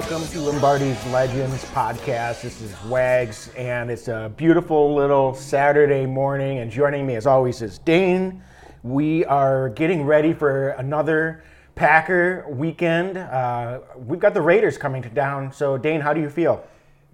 welcome to Lombardi's Legends podcast. This is Wags, and it's a beautiful little Saturday morning. And joining me, as always, is Dane. We are getting ready for another Packer weekend. Uh, we've got the Raiders coming to town. So, Dane, how do you feel?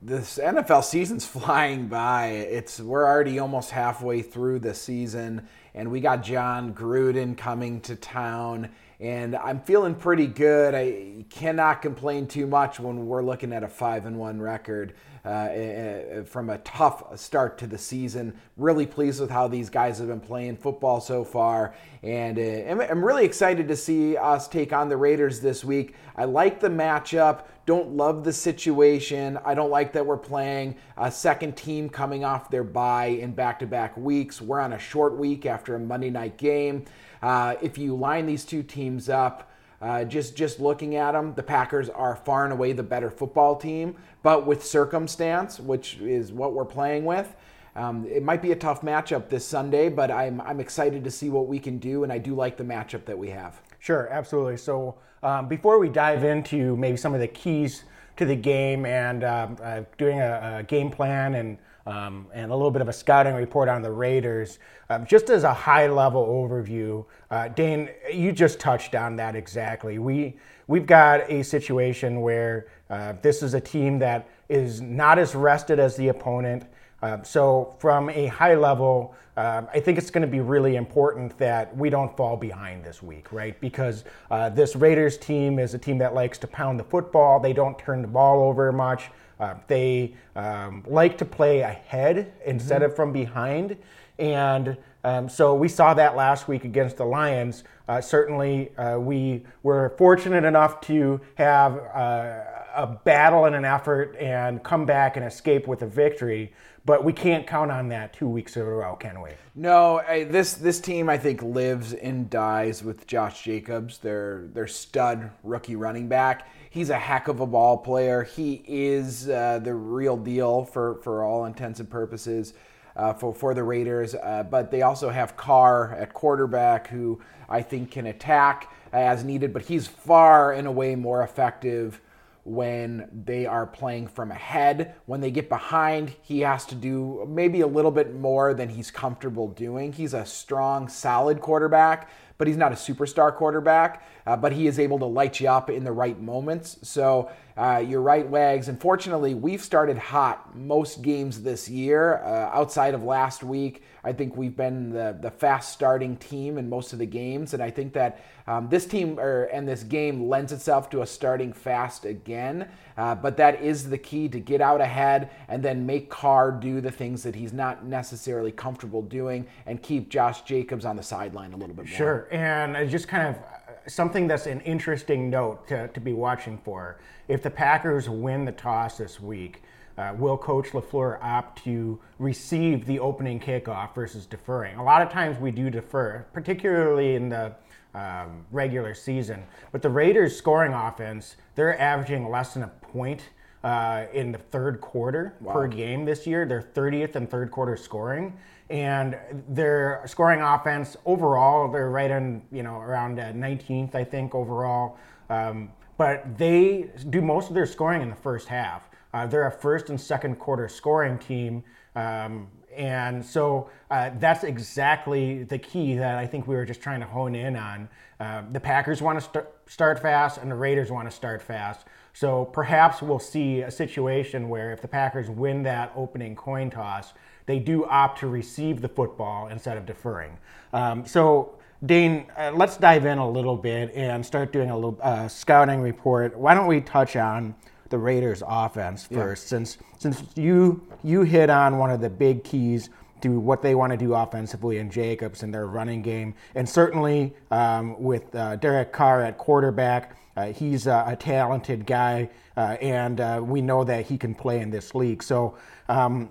this NFL season's flying by. It's we're already almost halfway through the season, and we got Jon Gruden coming to town, and I'm feeling pretty good. I cannot complain too much when we're looking at a five and one record. Uh, eh, from a tough start to the season. Really pleased with how these guys have been playing football so far, and uh, I'm really excited to see us take on the Raiders this week. I like the matchup. Don't love the situation. I don't like that we're playing a second team coming off their bye in back-to-back weeks. We're on a short week after a Monday night game. Uh, if you line these two teams up. Uh, just just looking at them, the Packers are far and away the better football team, but with circumstance, which is what we're playing with, um, it might be a tough matchup this Sunday. But I'm I'm excited to see what we can do, and I do like the matchup that we have. Sure, absolutely. So, um, before we dive into maybe some of the keys to the game and um, uh, doing a, a game plan and um, and a little bit of a scouting report on the Raiders, um, just as a high level overview, uh, Dane, you just touched on that exactly. We we've got a situation where uh, this is a team that is not as rested as the opponent. Uh, so, from a high level, uh, I think it's going to be really important that we don't fall behind this week, right? Because uh, this Raiders team is a team that likes to pound the football. They don't turn the ball over much. Uh, they um, like to play ahead instead of from behind. And um, so we saw that last week against the Lions. Uh, certainly, uh, we were fortunate enough to have uh, a battle and an effort and come back and escape with a victory. But we can't count on that two weeks in a row, can we? No, I, this this team I think lives and dies with Josh Jacobs, their their stud rookie running back. He's a heck of a ball player. He is uh, the real deal for for all intents and purposes. Uh, for, for the Raiders, uh, but they also have Carr at quarterback, who I think can attack as needed, but he's far and away more effective when they are playing from ahead. When they get behind, he has to do maybe a little bit more than he's comfortable doing. He's a strong, solid quarterback, but he's not a superstar quarterback. Uh, but he is able to light you up in the right moments. So uh, you're right, Wags. Unfortunately, we've started hot most games this year. Uh, outside of last week, I think we've been the, the fast starting team in most of the games. And I think that um, this team or, and this game lends itself to us starting fast again. Uh, but that is the key to get out ahead and then make Carr do the things that he's not necessarily comfortable doing and keep Josh Jacobs on the sideline a little bit more. Sure. And just kind of uh, something that's an interesting note to, to be watching for. If the Packers win the toss this week, uh, will Coach LaFleur opt to receive the opening kickoff versus deferring? A lot of times we do defer, particularly in the um, regular season. But the Raiders' scoring offense, they're averaging less than a point uh, in the third quarter per game this year. They're 30th in third quarter scoring, and their scoring offense overall, they're right on you know around uh, 19th, I think overall. Um, but they do most of their scoring in the first half. Uh, they're a first and second quarter scoring team. Um, and so uh, that's exactly the key that I think we were just trying to hone in on. Uh, the Packers want to st- start fast, and the Raiders want to start fast. So perhaps we'll see a situation where if the Packers win that opening coin toss, they do opt to receive the football instead of deferring. Um, so, Dane, uh, let's dive in a little bit and start doing a little uh, scouting report. Why don't we touch on the Raiders' offense first, since since you you hit on one of the big keys to what they want to do offensively in Jacobs and their running game, and certainly um, with uh, Derek Carr at quarterback, uh, he's uh, a talented guy, uh, and uh, we know that he can play in this league. So, um,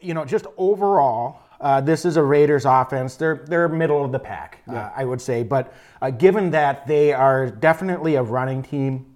you know, just overall, uh, this is a Raiders offense. They're they're middle of the pack, uh, I would say. But uh, given that they are definitely a running team,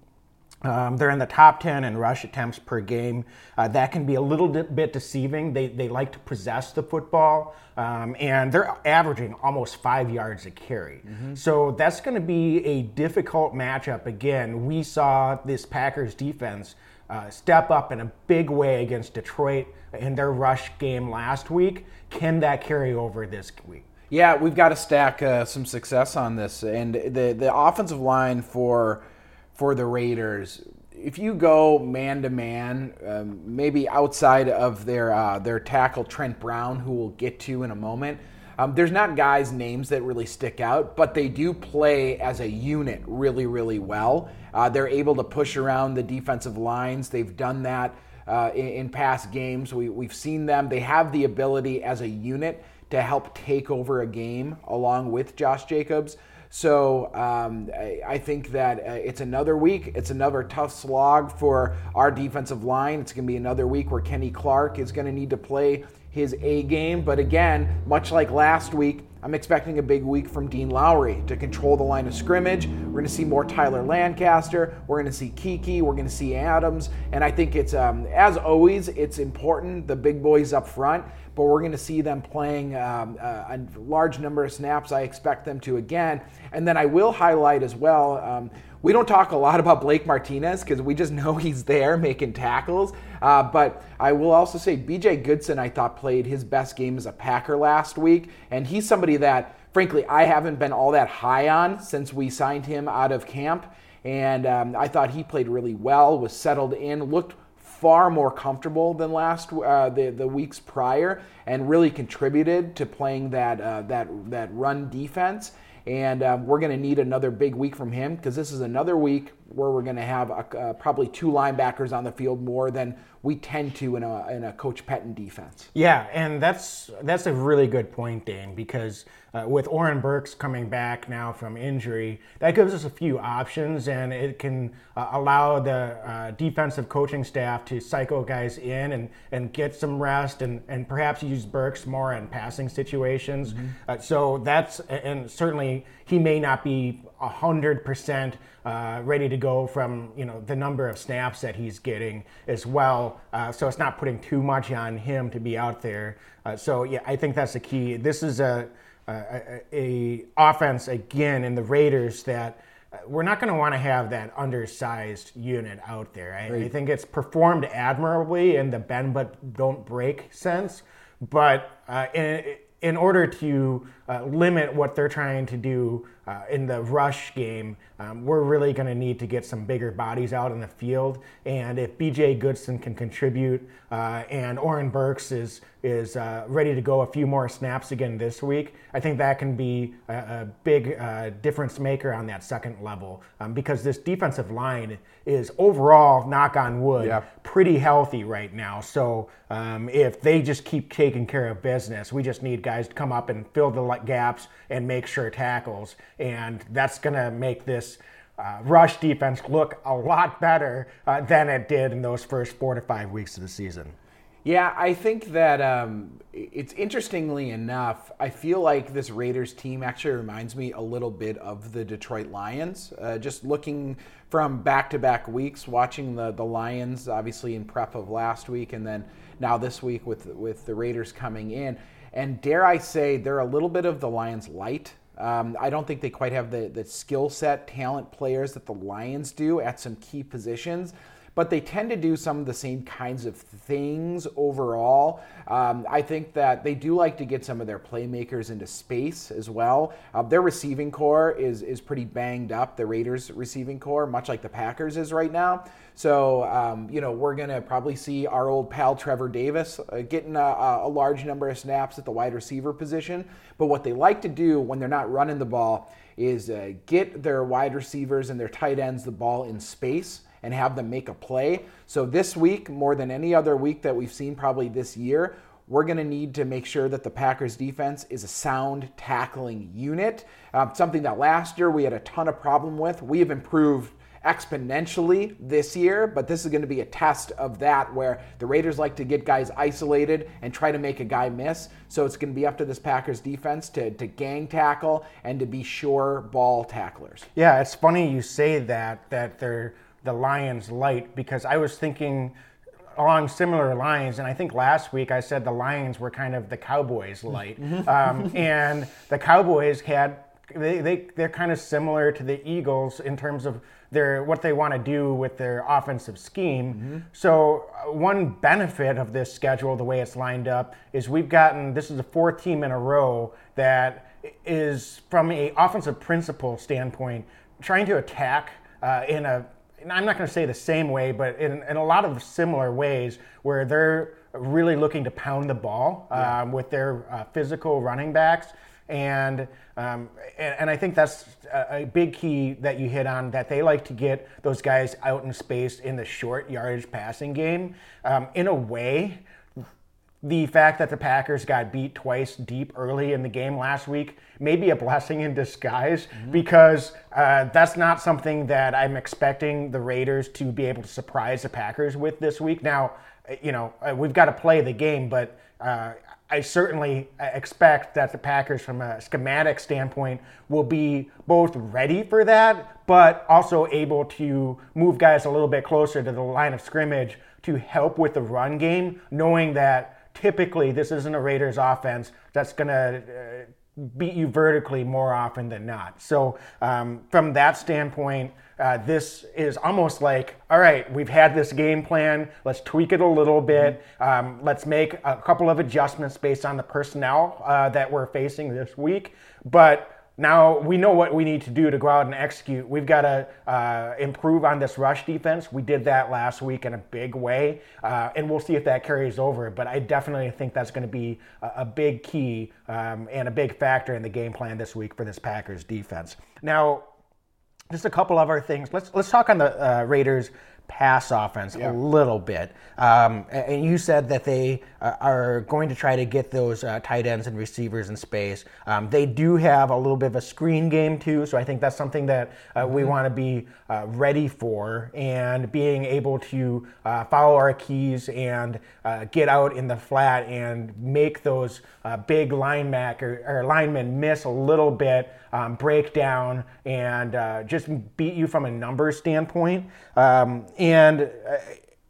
um, they're in the top 10 in rush attempts per game. Uh, that can be a little bit deceiving. They, they like to possess the football, um, and they're averaging almost five yards a carry. Mm-hmm. So that's going to be a difficult matchup. Again, we saw this Packers defense uh, step up in a big way against Detroit in their rush game last week. Can that carry over this week? Yeah, we've got to stack uh, some success on this. And the, the offensive line for for the Raiders. If you go man to man, maybe outside of their uh, their tackle Trent Brown, who we'll get to in a moment, um, there's not guys' names that really stick out, but they do play as a unit really, really well. Uh, they're able to push around the defensive lines. They've done that uh, in, in, past games. We, we've seen them. They have the ability as a unit to help take over a game along with Josh Jacobs. So um, I, I, think that uh, it's another week. It's another tough slog for our defensive line. It's going to be another week where Kenny Clark is going to need to play his A game. But again, much like last week, I'm expecting a big week from Dean Lowry to control the line of scrimmage. We're going to see more Tyler Lancaster. We're going to see Keke. We're going to see Adams. And I think it's, um, as always, it's important, the big boys up front but we're going to see them playing um, a, a, large number of snaps. I expect them to again. And then I will highlight as well. Um, we don't talk a lot about Blake Martinez because we just know he's there making tackles. Uh, but I will also say BJ Goodson, I thought, played his best game as a Packer last week. And he's somebody that, frankly, I haven't been all that high on since we signed him out of camp. And um, I thought he played really well, was settled in, looked far more comfortable than last uh, the the weeks prior, and really contributed to playing that uh, that that run defense. And um, we're going to need another big week from him because this is another week where we're going to have a, uh, probably two linebackers on the field more than we tend to in a, in a Coach Pettine defense. Yeah, and that's that's a really good point, Dane, because uh, with Oren Burks coming back now from injury, that gives us a few options, and it can uh, allow the uh, defensive coaching staff to cycle guys in and, and get some rest, and, and perhaps use Burks more in passing situations. Mm-hmm. Uh, so that's and certainly he may not be hundred percent uh, ready to go from you know the number of snaps that he's getting as well. Uh, so it's not putting too much on him to be out there. Uh, so yeah, I think that's the key. This is a a, a offense again in the Raiders that uh, we're not going to want to have that undersized unit out there. I, right. I, think it's performed admirably in the bend but don't break sense, but uh, in, in order to uh, limit what they're trying to do uh, in the rush game, um, we're really going to need to get some bigger bodies out in the field. And if BJ Goodson can contribute uh, and Oren Burks is is uh, ready to go a few more snaps again this week, I think that can be a, a big uh, difference maker on that second level um, because this defensive line is overall, knock on wood, yeah. pretty healthy right now. So um, if they just keep taking care of business, we just need guys to come up and fill the gaps and make sure tackles. And that's going to make this uh, rush defense look a lot better uh, than it did in those first four to five weeks of the season. Yeah, I think that um, it's interestingly enough, I feel like this Raiders team actually reminds me a little bit of the Detroit Lions. Uh, just looking from back to back weeks, watching the, the Lions, obviously in prep of last week, and then now this week with, with the Raiders coming in. And dare I say, they're a little bit of the Lions light. Um, I don't think they quite have the, the skill set, talent players that the Lions do at some key positions but they tend to do some of the same kinds of things overall. Um, I think that they do like to get some of their playmakers into space as well. Uh, their receiving corps is is pretty banged up. The Raiders' receiving corps, much like the Packers is right now. So um, you know we're gonna probably see our old pal Trevor Davis uh, getting a, a large number of snaps at the wide receiver position. But what they like to do when they're not running the ball is uh, get their wide receivers and their tight ends the ball in space and have them make a play. So this week, more than any other week that we've seen probably this year, we're going to need to make sure that the Packers defense is a sound tackling unit. Um, something that last year we had a ton of problem with. We have improved exponentially this year, but this is going to be a test of that where the Raiders like to get guys isolated and try to make a guy miss. So it's going to be up to this Packers defense to, to gang tackle and to be sure ball tacklers. Yeah, it's funny you say that that they're the Lions light because I was thinking along similar lines, and I think last week I said the Lions were kind of the Cowboys light, um, and the Cowboys had they, they they're kind of similar to the Eagles in terms of their what they want to do with their offensive scheme. Mm-hmm. So uh, one benefit of this schedule, the way it's lined up, is we've gotten this is the fourth team in a row that is from a offensive principle standpoint trying to attack uh, in a I'm not going to say the same way, but in, in a lot of similar ways where they're really looking to pound the ball yeah. um, with their uh, physical running backs. And, um, and, and I think that's a, a, big key that you hit on that they like to get those guys out in space in the short yardage passing game. Um, in a way, the fact that the Packers got beat twice deep early in the game last week may be a blessing in disguise mm-hmm. because uh, that's not something that I'm expecting the Raiders to be able to surprise the Packers with this week. Now, you know, uh, we've got to play the game, but uh, I certainly uh, expect that the Packers, from a schematic standpoint, will be both ready for that, but also able to move guys a little bit closer to the line of scrimmage to help with the run game, knowing that typically this isn't a Raiders offense that's going to uh, beat you vertically more often than not. So um, from that standpoint, uh, this is almost like, all right, we've had this game plan. Let's tweak it a little bit. Um, let's make a couple of adjustments based on the personnel uh, that we're facing this week. But now we know what we need to do to go out and execute. We've got to uh, improve on this rush defense. We did that last week in a big way, uh, and we'll see if that carries over. But I definitely think that's going to be a, a, big key um, and a big factor in the game plan this week for this Packers defense. Now, just a couple of other things. Let's let's talk on the uh, Raiders pass offense yeah. a little bit. Um, and you said that they uh, are going to try to get those uh, tight ends and receivers in space. Um, they do have a little bit of a screen game too, so I think that's something that uh, mm-hmm. we want to be uh, ready for and being able to uh, follow our keys and uh, get out in the flat and make those big linebacker or linemen miss a little bit, um, break down, and just beat you from a numbers standpoint. Um, and uh,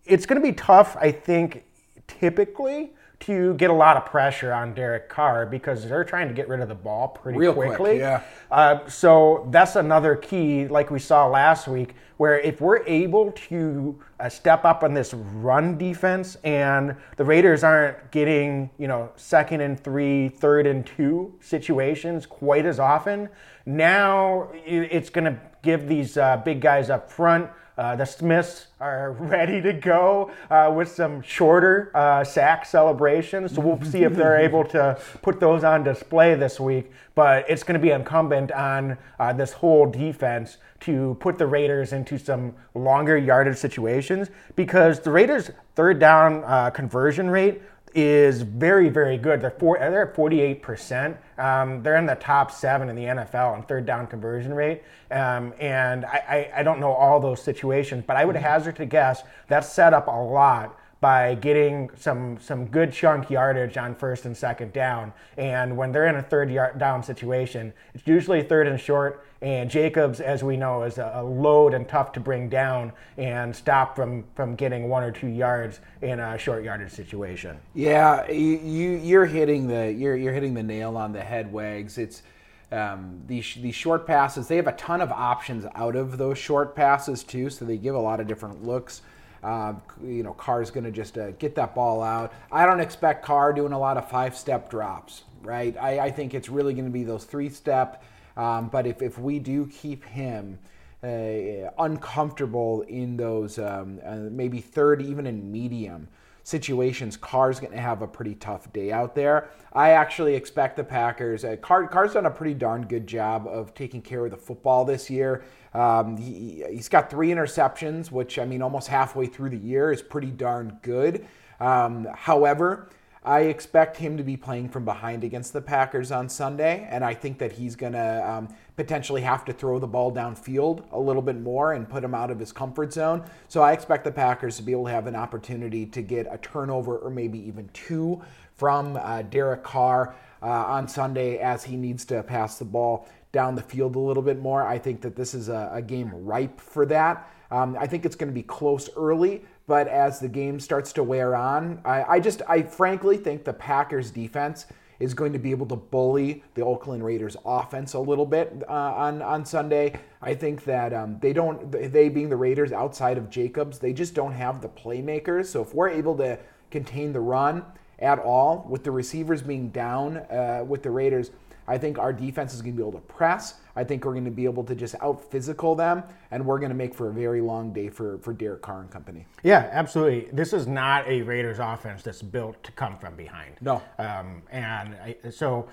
it's going to be tough, I think, typically to get a lot of pressure on Derek Carr because they're trying to get rid of the ball pretty Real quickly. Quick, yeah. Uh, so that's another key, like we saw last week, where if we're able to uh, step up on this run defense and the Raiders aren't getting, you know, second and three, third and two situations quite as often, now it's going to give these uh, big guys up front uh, the Smiths are ready to go uh, with some shorter uh, sack celebrations. So we'll see if they're able to put those on display this week. But it's going to be incumbent on uh, this whole defense to put the Raiders into some longer yardage situations because the Raiders' third down uh, conversion rate is very, very good. They're four, they're at 48%. Um, they're in the top seven in the NFL on third down conversion rate. Um, and I, I, I, don't know all those situations, but I would hazard to guess that's set up a lot by getting some some good chunk yardage on first and second down. And when they're in a third yard down situation, it's usually third and short. And Jacobs, as we know, is a, load and tough to bring down and stop from from getting one or two yards in a short yardage situation. Yeah, you, you are hitting the you're you're hitting the nail on the head, Wags. It's um, these these short passes. They have a ton of options out of those short passes too, so they give a lot of different looks. Uh, you know, Carr's going to just uh, get that ball out. I don't expect Carr doing a lot of five step drops, right? I, I think it's really going to be those three step. Um, but if, if we do keep him uh, uncomfortable in those um, uh, maybe third, even in medium, situations, Carr's going to have a pretty tough day out there. I actually expect the Packers. Uh, Carr, Carr's done a pretty darn good job of taking care of the football this year. Um, he, has got three interceptions, which I mean, almost halfway through the year is pretty darn good. Um, however, I expect him to be playing from behind against the Packers on Sunday, and I think that he's going to um, potentially have to throw the ball downfield a little bit more and put him out of his comfort zone. So I expect the Packers to be able to have an opportunity to get a turnover or maybe even two from uh, Derek Carr uh, on Sunday as he needs to pass the ball down the field a little bit more. I think that this is a, a game ripe for that. Um, I think it's going to be close early, but as the game starts to wear on, I, I just, I frankly think the Packers defense is going to be able to bully the Oakland Raiders offense a little bit uh, on on Sunday. I think that um, they don't, they being the Raiders outside of Jacobs, they just don't have the playmakers. So if we're able to contain the run at all, with the receivers being down uh, with the Raiders, I think our defense is going to be able to press. I think we're going to be able to just out physical them, and we're going to make for a very long day for, for Derek Carr and company. Yeah, absolutely. This is not a Raiders offense that's built to come from behind. No. Um, and I, so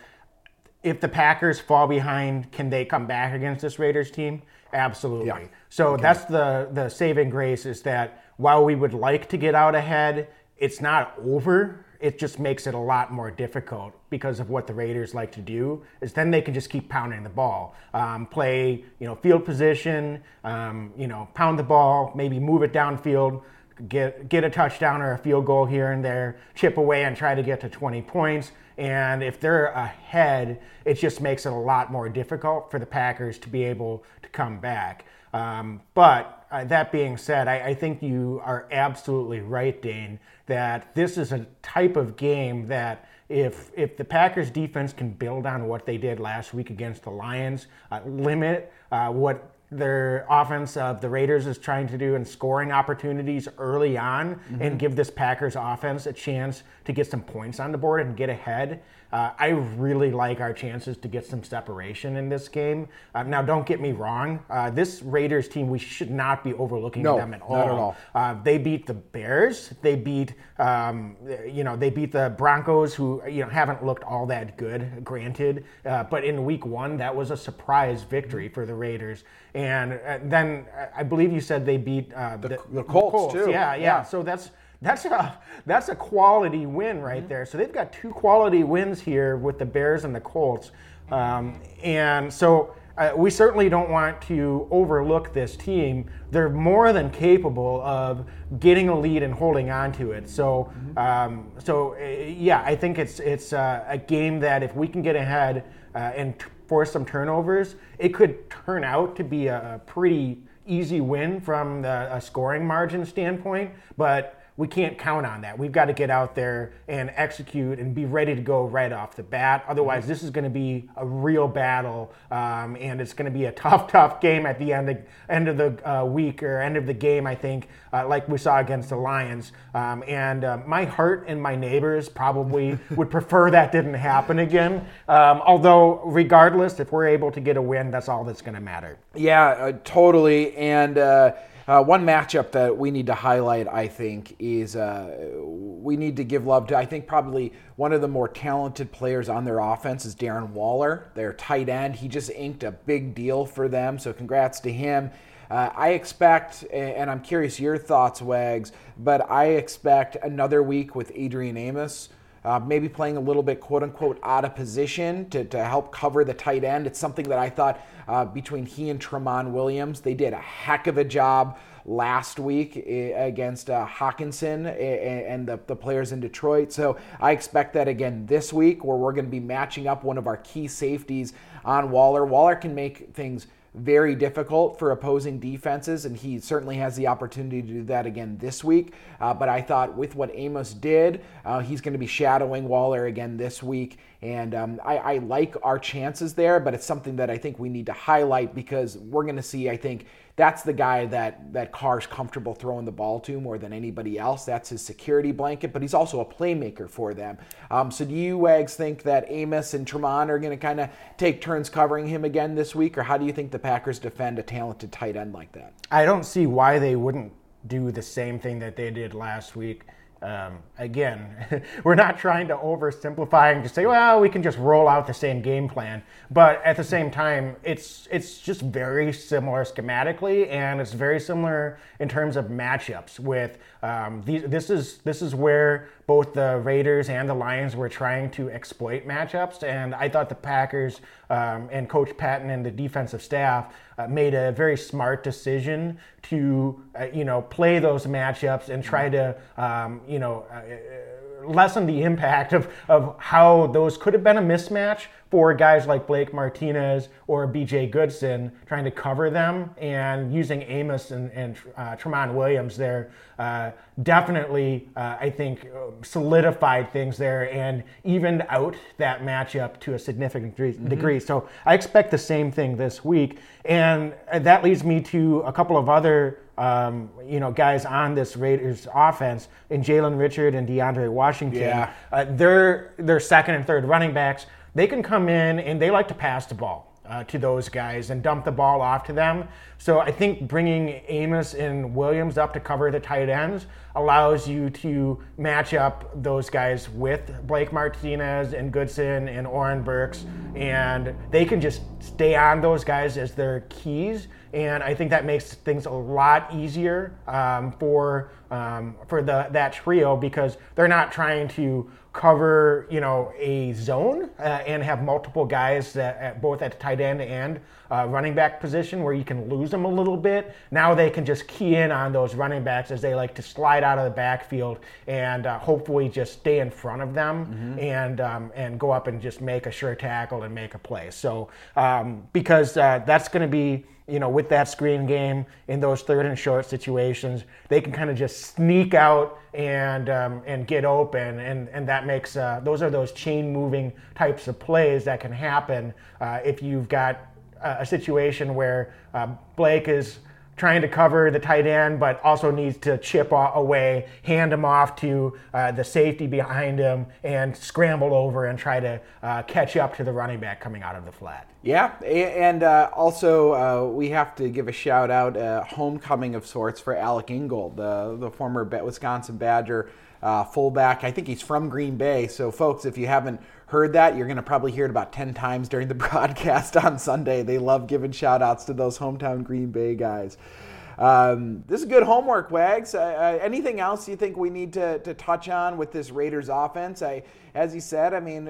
if the Packers fall behind, can they come back against this Raiders team? Absolutely. Yeah. So that's the, the saving grace is that while we would like to get out ahead, it's not over it just makes it a lot more difficult because of what the Raiders like to do. Is then they can just keep pounding the ball, um, play you know field position, um, you know pound the ball, maybe move it downfield, get get a touchdown or a field goal here and there, chip away and try to get to 20 points. And if they're ahead, it just makes it a lot more difficult for the Packers to be able to come back. Um, but uh, that being said, I, I, think you are absolutely right, Dane, that this is a type of game that if if the Packers defense can build on what they did last week against the Lions, uh, limit uh, what their offense of the Raiders is trying to do in scoring opportunities early on mm-hmm. and give this Packers offense a chance to get some points on the board and get ahead. Uh, I really like our chances to get some separation in this game. Uh, now, don't get me wrong. Uh, this Raiders team, we should not be overlooking no, them at all. Not at all. Uh, they beat the Bears. They beat, um, you know, they beat the Broncos, who you know haven't looked all that good. Granted, uh, but in Week One, that was a surprise victory for the Raiders. And uh, then I believe you said they beat the, the, the, Colts, Colts, too. Yeah, yeah, yeah. So that's that's a that's a quality win right mm-hmm. there. So they've got two quality wins here with the Bears and the Colts, um, and so uh, we certainly don't want to overlook this team. They're more than capable of getting a lead and holding on to it. So, mm-hmm. um, so uh, yeah, I think it's it's uh, a game that if we can get ahead uh, and t- force some turnovers, it could turn out to be a, a pretty easy win from the, a scoring margin standpoint, but we can't count on that. We've got to get out there and execute and be ready to go right off the bat. Otherwise, this is going to be a real battle, um, and it's going to be a tough, tough game at the end of, end of the uh, week or end of the game. I think, uh, like we saw against the Lions. Um, and uh, my heart and my neighbors probably would prefer that didn't happen again. Um, although, regardless, if we're able to get a win, that's all that's going to matter. Yeah, uh, totally. And uh, one matchup that we need to highlight, I think, is uh, we need to give love to, I think, probably one of the more talented players on their offense is Darren Waller, their tight end. He just inked a big deal for them, so congrats to him. Uh, I expect, and I'm curious your thoughts, Wags, but I expect another week with Adrian Amos. Uh, maybe playing a little bit quote unquote out of position to, to help cover the tight end. It's something that I thought uh, between he and Tramon Williams, they did a heck of a job last week eh, against uh, Hockenson eh, and the, the players in Detroit. So I expect that again this week where we're going to be matching up one of our key safeties on Waller. Waller can make things very difficult for opposing defenses, and he certainly has the opportunity to do that again this week. Uh, but I thought with what Amos did, uh, he's going to be shadowing Waller again this week. And um, I, I, like our chances there, but it's something that I think we need to highlight because we're going to see, I think, that's the guy that that Carr's comfortable throwing the ball to more than anybody else. That's his security blanket, but he's also a playmaker for them. Um, so do you, Wags, think that Amos and Tramon are going to kind of take turns covering him again this week, or how do you think the Packers defend a talented tight end like that? I don't see why they wouldn't do the same thing that they did last week. Um, again, we're not trying to oversimplify and just say, well, we can just roll out the same game plan. But at the same time, it's it's just very similar schematically, and it's very similar in terms of matchups. With um, these, this is this is where both the Raiders and the Lions were trying to exploit matchups, and I thought the Packers um, and Coach Pettine and the defensive staff uh, made a very smart decision to, uh, you know, play those matchups and try to, um, you know, uh, lessen the impact of, of how those could have been a mismatch for guys like Blake Martinez or BJ Goodson trying to cover them and using Amos and, and uh, Tramon Williams there uh, definitely, uh, I think, solidified things there and evened out that matchup to a significant degree. Mm-hmm. degree. So I expect the same thing this week. And that leads me to a couple of other um, you know, guys on this Raiders offense in Jalen Richard and DeAndre Washington. Yeah. Uh, they're, they're second and third running backs they can come in and they like to pass the ball. Uh, to those guys and dump the ball off to them. So I think bringing Amos and Williams up to cover the tight ends allows you to match up those guys with Blake Martinez and Goodson and Oren Burks, and they can just stay on those guys as their keys. And I think that makes things a lot easier um, for um, for the that trio because they're not trying to cover, you know, a zone uh, and have multiple guys that at, both at the tight end and uh, running back position where you can lose them a little bit. Now they can just key in on those running backs as they like to slide out of the backfield and uh, hopefully just stay in front of them mm-hmm. and um, and go up and just make a sure tackle and make a play. So um, because uh, that's going to be you know, with that screen game in those third and short situations, they can kind of just sneak out and um, and get open, and and that makes uh, those are those chain moving types of plays that can happen uh, if you've got a, a situation where uh, Blake is trying to cover the tight end, but also needs to chip away, hand him off to uh, the safety behind him, and scramble over and try to uh, catch up to the running back coming out of the flat. Yeah, and uh, also uh, we have to give a shout out, uh, homecoming of sorts for Alec Ingold, the, the former Wisconsin Badger uh, fullback. I think he's from Green Bay. So, folks, if you haven't heard that, you're going to probably hear it about 10 times during the broadcast on Sunday. They love giving shout outs to those hometown Green Bay guys. Um, this is good homework, Wags. Uh, uh, anything else you think we need to, to touch on with this Raiders offense? I, as he said, I mean,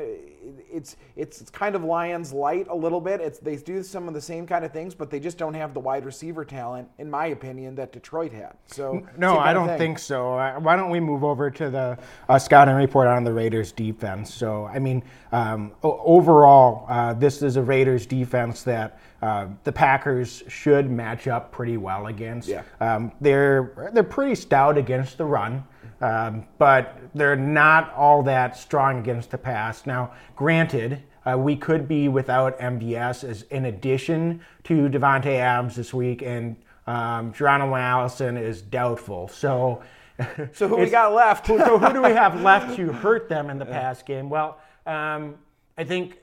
it's it's it's kind of Lions light a little bit. It's they do some of the same kind of things, but they just don't have the wide receiver talent, in my opinion, that Detroit had. So no, I don't think so. Why don't we move over to the uh, scouting report on the Raiders defense? So I mean, um, overall, uh, this is a Raiders defense that. Uh, the Packers should match up pretty well against. Yeah. Um, they're they're pretty stout against the run. Um, but they're not all that strong against the pass. Now, granted, uh, we could be without MVS as in addition to Davante Adams this week, and um, Geronimo Allison is doubtful. So, so who we got left? so who do we have left to hurt them in the pass game? Well, um, I think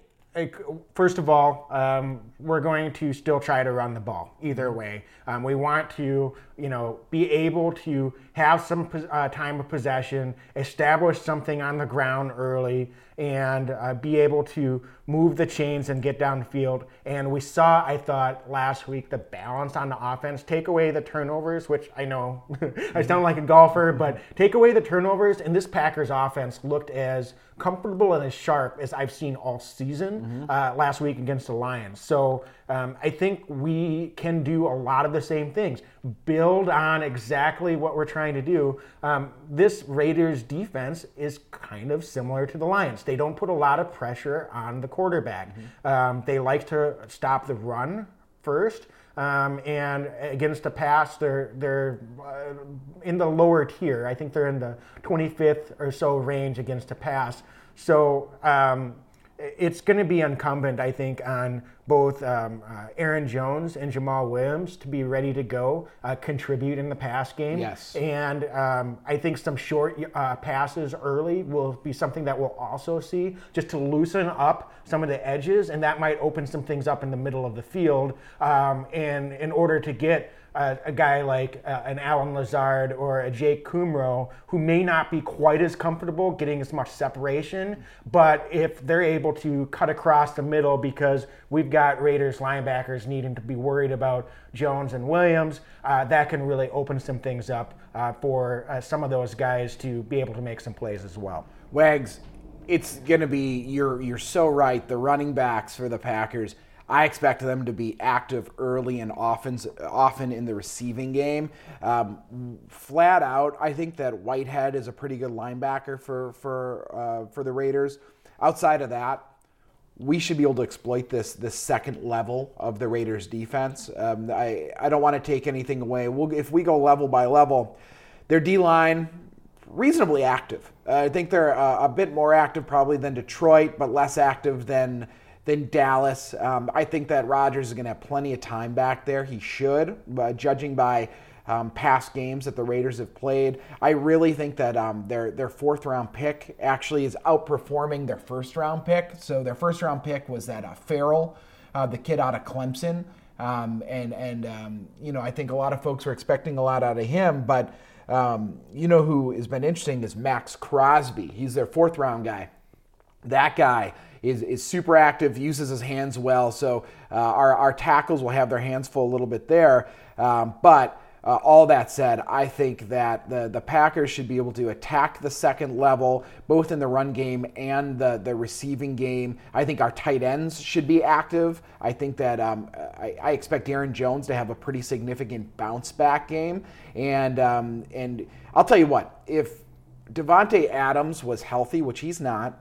first of all, um, we're going to still try to run the ball either way. Um, we want to, you know, be able to have some uh, time of possession, establish something on the ground early, and uh, be able to move the chains and get downfield. And we saw, I thought, last week the balance on the offense. Take away the turnovers, which I know I sound like a golfer, but take away the turnovers, and this Packers offense looked as comfortable and as sharp as I've seen all season mm-hmm. uh, last week against the Lions. So um, I think we can do a lot of the same things. Build on exactly what we're trying to do. Um, this Raiders defense is kind of similar to the Lions. They don't put a lot of pressure on the quarterback. Mm-hmm. Um, they like to stop the run first. Um, and against the pass, they're they're uh, in the lower tier. I think they're in the 25th or so range against the pass. So um, it's going to be incumbent, I think, on both um, uh, Aaron Jones and Jamaal Williams to be ready to go, uh, contribute in the pass game. Yes. And um, I think some short uh, passes early will be something that we'll also see just to loosen up some of the edges, and that might open some things up in the middle of the field. Um, and in order to get a, a guy like uh, an Allen Lazard or a Jake Kumerow, who may not be quite as comfortable getting as much separation, but if they're able to cut across the middle because we've got Raiders linebackers needing to be worried about Jones and Williams, uh, that can really open some things up uh, for uh, some of those guys to be able to make some plays as well. Wags, it's going to be you're you're so right. The running backs for the Packers, I expect them to be active early and often often in the receiving game. Um, flat out, I think that Whitehead is a pretty good linebacker for for uh, for the Raiders. Outside of that, we should be able to exploit this this second level of the Raiders defense. Um, I I don't want to take anything away. We'll, if we go level by level, their D line reasonably active. Uh, I think they're uh, a bit more active probably than Detroit, but less active than than Dallas. Um, I think that Rodgers is going to have plenty of time back there. He should, judging by um, past games that the Raiders have played. I really think that um, their their fourth round pick actually is outperforming their first round pick. So their first round pick was that uh, Ferrell, uh, the kid out of Clemson, um, and and um, you know I think a lot of folks were expecting a lot out of him, but um, you know who has been interesting is Maxx Crosby. He's their fourth round guy. That guy is, is super active, uses his hands well. So uh, our, our tackles will have their hands full a little bit there. Um, but uh, all that said, I think that the, the Packers should be able to attack the second level, both in the run game and the, the receiving game. I think our tight ends should be active. I think that um, I, I, expect Aaron Jones to have a pretty significant bounce back game. And, um, and I'll tell you what, if Davante Adams was healthy, which he's not,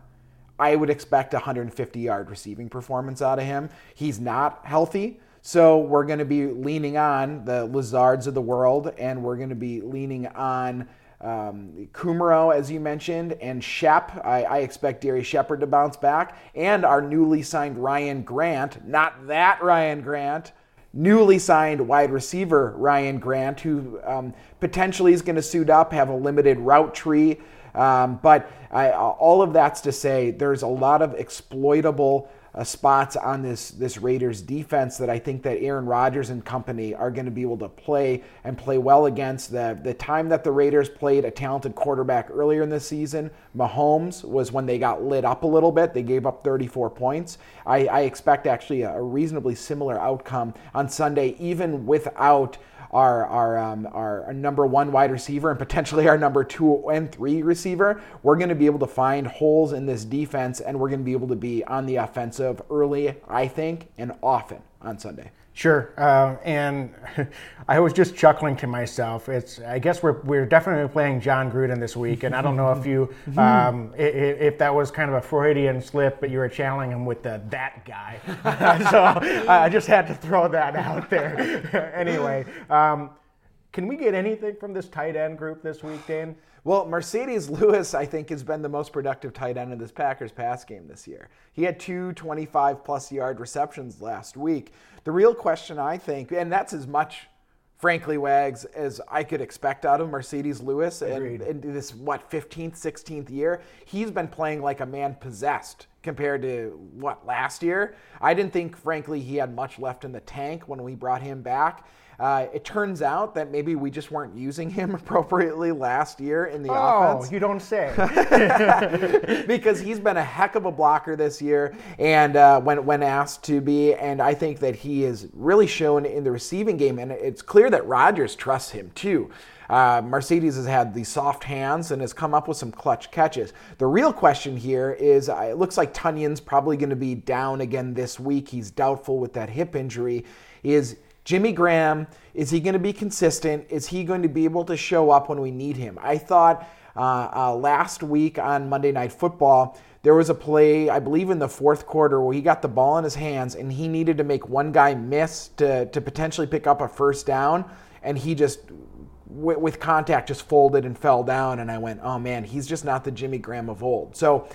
I would expect a 150 yard receiving performance out of him. He's not healthy. So we're going to be leaning on the Lazards of the world, and we're going to be leaning on um, Kumerow, as you mentioned, and Shep. I, I expect Darrius Shepherd to bounce back, and our newly signed Ryan Grant, not that Ryan Grant, newly signed wide receiver Ryan Grant, who um, potentially is going to suit up, have a limited route tree. Um, but I, all of that's to say, there's a lot of exploitable uh, spots on this this Raiders defense that I think that Aaron Rodgers and company are going to be able to play and play well against. The the time that the Raiders played a talented quarterback earlier in the season, Mahomes was when they got lit up a little bit. They gave up 34 points. I, I expect actually a, a reasonably similar outcome on Sunday, even without our our, um, our, number one wide receiver and potentially our number two and three receiver, we're going to be able to find holes in this defense and we're going to be able to be on the offensive early, I think, and often on Sunday. Sure, uh, and I was just chuckling to myself. It's I guess we're we're definitely playing Jon Gruden this week, and I don't know if you um, if, if, that was kind of a Freudian slip, but you were channeling him with the that guy. so I just had to throw that out there. anyway, um, can we get anything from this tight end group this week, Dan? Well, Marcedes Lewis, I think, has been the most productive tight end in this Packers pass game this year. He had two 25 plus yard receptions last week. The real question, I think, and that's as much, frankly, Wags, as I could expect out of Marcedes Lewis in, in this, what, 15th, 16th year. He's been playing like a man possessed compared to what last year. I didn't think, frankly, he had much left in the tank when we brought him back. Uh, it turns out that maybe we just weren't using him appropriately last year in the oh, offense. Oh, you don't say. because he's been a heck of a blocker this year, and uh, when when asked to be, and I think that he is really shown in the receiving game, and it's clear that Rodgers trusts him too. Uh, Marcedes has had the soft hands and has come up with some clutch catches. The real question here is uh, it looks like Tonyan's probably going to be down again this week. He's doubtful with that hip injury. Is Jimmy Graham, is he going to be consistent? Is he going to be able to show up when we need him? I thought uh, uh, last week on Monday Night Football, there was a play, I believe in the fourth quarter, where he got the ball in his hands and he needed to make one guy miss to, to potentially pick up a first down. And he just, with contact, just folded and fell down. And I went, oh man, he's just not the Jimmy Graham of old. So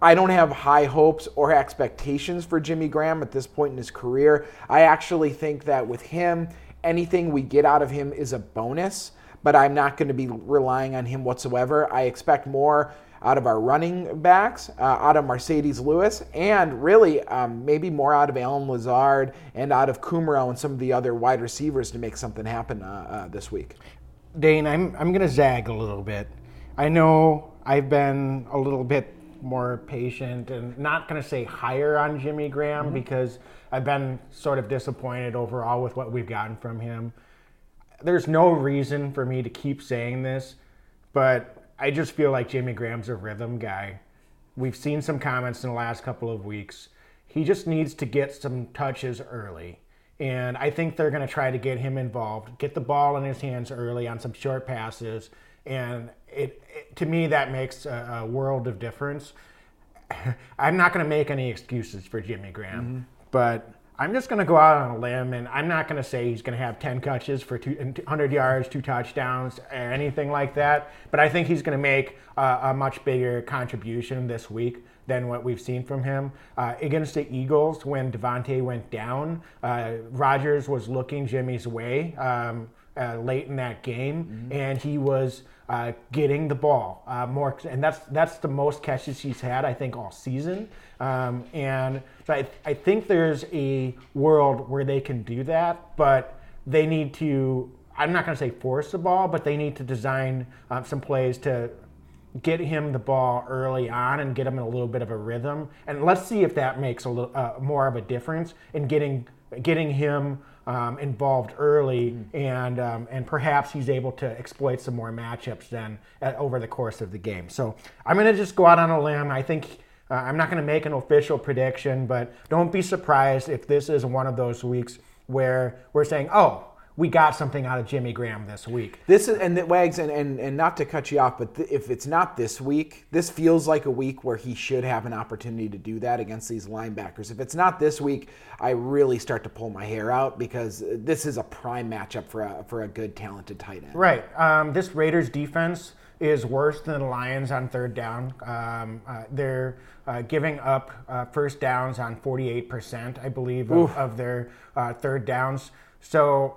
I don't have high hopes or expectations for Jimmy Graham at this point in his career. I actually think that with him, anything we get out of him is a bonus, but I'm not going to be relying on him whatsoever. I expect more out of our running backs, uh, out of Marcedes Lewis, and really um, maybe more out of Allen Lazard and out of Kumerow and some of the other wide receivers to make something happen uh, uh, this week. Dane, I'm, I'm going to zag a little bit. I know I've been a little bit more patient and not going to say higher on Jimmy Graham mm-hmm. because I've been sort of disappointed overall with what we've gotten from him. There's no reason for me to keep saying this, but I just feel like Jimmy Graham's a rhythm guy. We've seen some comments in the last couple of weeks. He just needs to get some touches early. And I think they're going to try to get him involved, get the ball in his hands early on some short passes. And it, it to me, that makes a, a, world of difference. I'm not going to make any excuses for Jimmy Graham, mm-hmm. but I'm just going to go out on a limb, and I'm not going to say he's going to have 10 catches for 200 yards, two touchdowns, or anything like that. But I think he's going to make uh, a much bigger contribution this week than what we've seen from him. Uh, against the Eagles, when Davante went down, uh, Rodgers was looking Jimmy's way um, uh, late in that game, mm-hmm. and he was uh, getting the ball uh, more, and that's that's the most catches he's had I think all season. Um, and so I, I think there's a world where they can do that, but they need to. I'm not going to say force the ball, but they need to design um, some plays to get him the ball early on and get him in a little bit of a rhythm. And let's see if that makes a little uh, more of a difference in getting getting him um, involved early, mm-hmm. and um, and perhaps he's able to exploit some more matchups then at, over the course of the game. So I'm going to just go out on a limb. I think. Uh, I'm not going to make an official prediction, but don't be surprised if this is one of those weeks where we're saying, oh, we got something out of Jimmy Graham this week. This is and the Wags and, and and not to cut you off, but th- if it's not this week, this feels like a week where he should have an opportunity to do that against these linebackers. If it's not this week, I really start to pull my hair out because this is a prime matchup for a for a good talented tight end. Right. Um, this Raiders defense is worse than the Lions on third down. Um, uh, they're uh, giving up uh, first downs on 48%, I believe, of, of their uh, third downs. So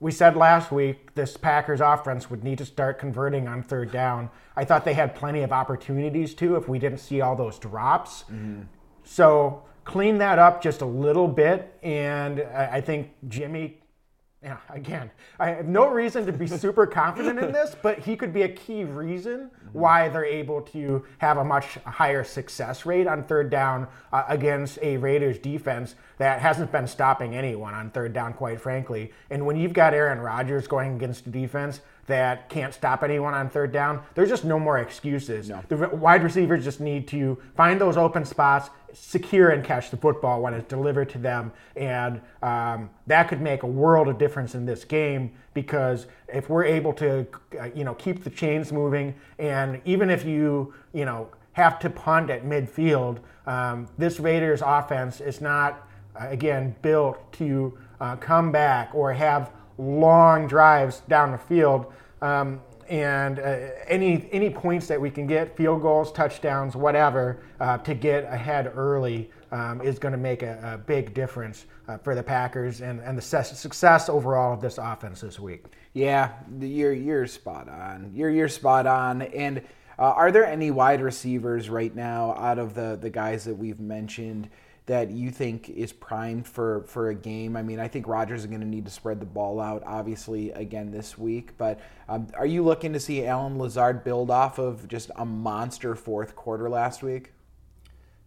we said last week this Packers offense would need to start converting on third down. I thought they had plenty of opportunities to if we didn't see all those drops. Mm-hmm. So clean that up just a little bit, and I think Jimmy yeah, again, I have no reason to be super confident in this, but he could be a key reason why they're able to have a much higher success rate on third down uh, against a Raiders defense that hasn't been stopping anyone on third down, quite frankly. And when you've got Aaron Rodgers going against a defense that can't stop anyone on third down, there's just no more excuses. No. The wide receivers just need to find those open spots, secure and catch the football when it's delivered to them, and um, that could make a world of difference in this game because if we're able to, uh, you know, keep the chains moving, and even if you, you know, have to punt at midfield, um, this Raiders offense is not, uh, again, built to uh, come back or have long drives down the field. Um, and uh, any any points that we can get, field goals, touchdowns, whatever, uh, to get ahead early um, is going to make a, a, big difference uh, for the Packers and, and the success overall of this offense this week. Yeah, you're you're spot on. You're you're spot on. And uh, are there any wide receivers right now out of the the guys that we've mentioned? That you think is primed for for a game? I mean, I think Rodgers is going to need to spread the ball out, obviously, again this week. But um, are you looking to see Allen Lazard build off of just a monster fourth quarter last week?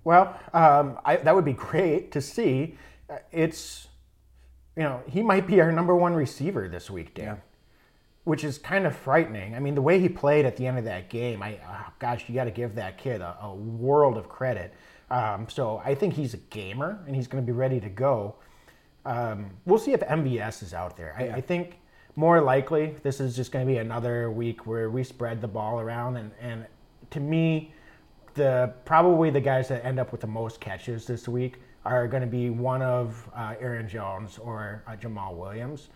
Well, um, I, that would be great to see. Uh, it's you know he might be our number one receiver this week, Dan. Yeah. Which is kind of frightening. I mean, the way he played at the end of that game, I oh, gosh, you got to give that kid a, a world of credit. Um, so I think he's a gamer and he's going to be ready to go. Um, we'll see if MVS is out there. I, I, think more likely this is just going to be another week where we spread the ball around. And, and to me, the probably the guys that end up with the most catches this week are going to be one of uh, Aaron Jones or uh, Jamaal Williams.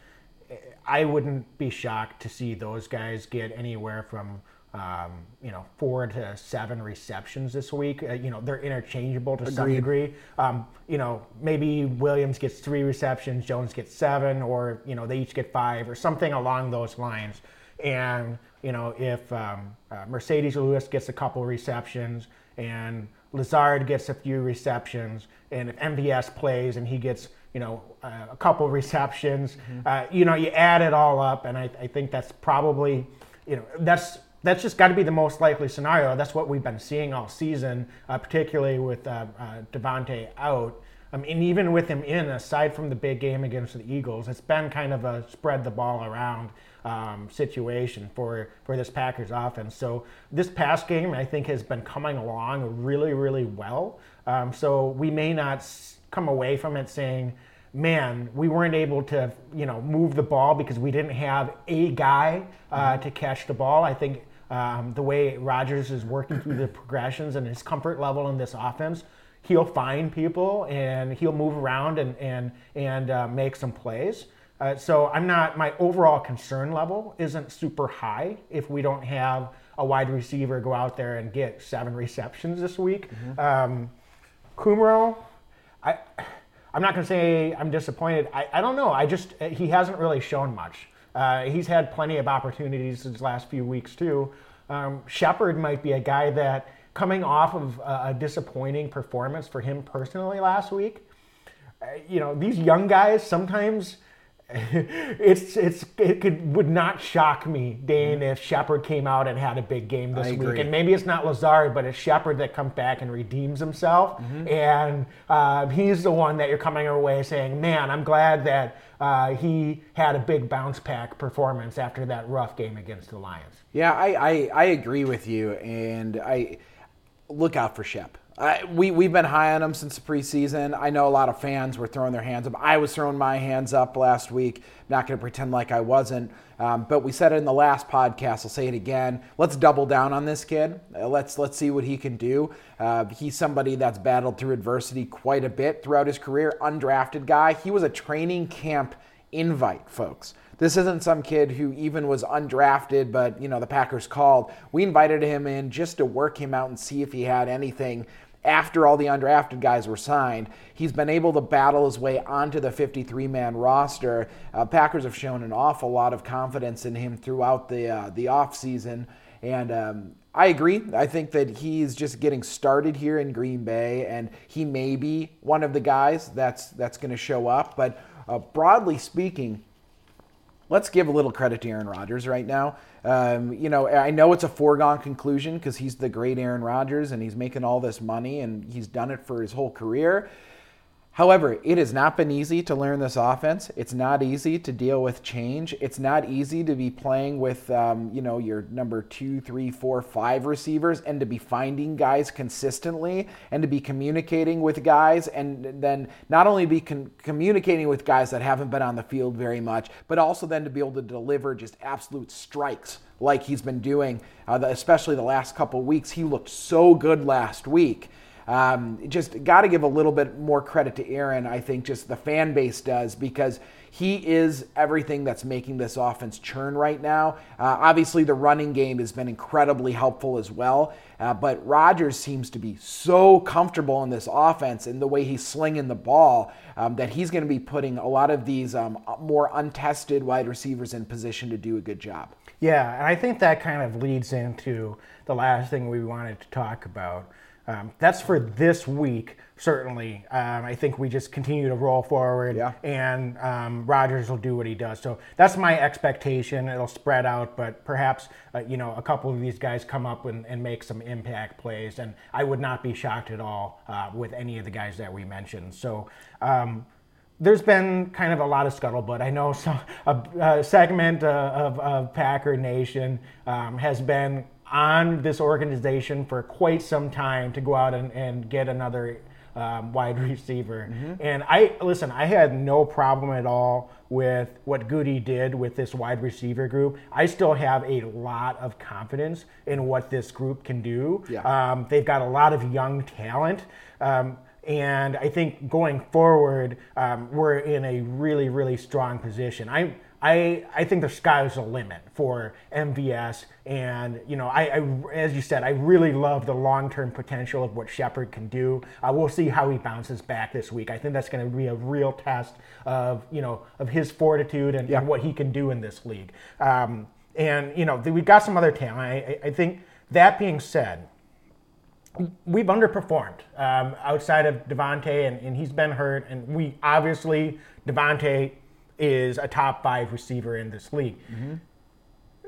I wouldn't be shocked to see those guys get anywhere from um, you know, four to seven receptions this week. Uh, you know, they're interchangeable to Agreed. some degree. Um, you know, maybe Williams gets three receptions, Jones gets seven, or you know, they each get five, or something along those lines. And you know, if um, uh, Marcedes Lewis gets a couple receptions and Lazard gets a few receptions, and if MVS plays and he gets you know uh, a couple receptions, uh, you know, you add it all up, and I, I think that's probably you know that's that's just got to be the most likely scenario. That's what we've been seeing all season, uh, particularly with uh, uh, Davante out. Um, and even with him in, aside from the big game against the Eagles, it's been kind of a spread the ball around um, situation for, for this Packers offense. So this pass game, I think, has been coming along really, really well. Um, so we may not come away from it saying, man, we weren't able to, you know, move the ball because we didn't have a guy uh, mm-hmm. to catch the ball. I think um, the way Rodgers is working through the progressions and his comfort level in this offense, he'll find people and he'll move around and and and uh, make some plays. Uh, so I'm not my overall concern level isn't super high if we don't have a wide receiver go out there and get seven receptions this week. Mm-hmm. Um, Kumerow, I. I'm not going to say I'm disappointed. I, I don't know. I just he hasn't really shown much. Uh, he's had plenty of opportunities his last few weeks too. Um, Shepherd might be a guy that coming off of a, disappointing performance for him personally last week. Uh, you know, these young guys sometimes it's it's it could would not shock me, Dane, if Shepherd came out and had a big game this week. And maybe it's not Lazard, but it's Shepherd that comes back and redeems himself. Mm-hmm. And uh, he's the one that you're coming away saying, "Man, I'm glad that uh, he had a big bounce back performance after that rough game against the Lions." Yeah, I I, I agree with you, and I look out for Shep. Uh, we, we've been high on him since the preseason. I know a lot of fans were throwing their hands up. I was throwing my hands up last week. Not going to pretend like I wasn't. Um, but we said it in the last podcast. I'll say it again. Let's double down on this kid. Uh, let's let's see what he can do. Uh, he's somebody that's battled through adversity quite a bit throughout his career. Undrafted guy. He was a training camp invite, folks. This isn't some kid who even was undrafted, but you know the Packers called. We invited him in just to work him out and see if he had anything after all the undrafted guys were signed. He's been able to battle his way onto the 53 man roster. Uh, Packers have shown an awful lot of confidence in him throughout the, uh, the offseason. And um, I agree. I think that he's just getting started here in Green Bay, and he may be one of the guys that's, that's going to show up. But uh, broadly speaking, let's give a little credit to Aaron Rodgers right now. Um, you know, I know it's a foregone conclusion because he's the great Aaron Rodgers and he's making all this money and he's done it for his whole career. However, it has not been easy to learn this offense. It's not easy to deal with change. It's not easy to be playing with, um, you know, your number two, three, four, five receivers and to be finding guys consistently and to be communicating with guys and then not only be con- communicating with guys that haven't been on the field very much, but also then to be able to deliver just absolute strikes like he's been doing, uh, especially the last couple weeks. He looked so good last week. Um, just got to give a little bit more credit to Aaron. I think just the fan base does because he is everything that's making this offense churn right now. Uh, obviously, the running game has been incredibly helpful as well. Uh, but Rodgers seems to be so comfortable in this offense and the way he's slinging the ball um, that he's going to be putting a lot of these um, more untested wide receivers in position to do a good job. Yeah, and I think that kind of leads into the last thing we wanted to talk about. Um, that's for this week, certainly. Um, I think we just continue to roll forward, yeah. and um, Rodgers will do what he does. So that's my expectation. It'll spread out, but perhaps uh, you know a couple of these guys come up and, and, make some impact plays, and I would not be shocked at all uh, with any of the guys that we mentioned. So um, there's been kind of a lot of scuttlebutt. I know some, a, a segment uh, of, of, Packer Nation um, has been on this organization for quite some time to go out and, and get another um, wide receiver. Mm-hmm. And I listen, I had no problem at all with what Goody did with this wide receiver group. I still have a lot of confidence in what this group can do. Yeah. Um, they've got a lot of young talent. Um, and I think going forward, um, we're in a really, really strong position. I, I, I think the sky's the limit for MVS, and you know, I, I as you said, I really love the long-term potential of what Shepherd can do. Uh, we'll see how he bounces back this week. I think that's going to be a real test of you know of his fortitude and, yeah. and, what he can do in this league. Um, and you know we've got some other talent. I, I think that being said, we've underperformed um, outside of Davante, and, and he's been hurt. And we obviously Davante is a top five receiver in this league.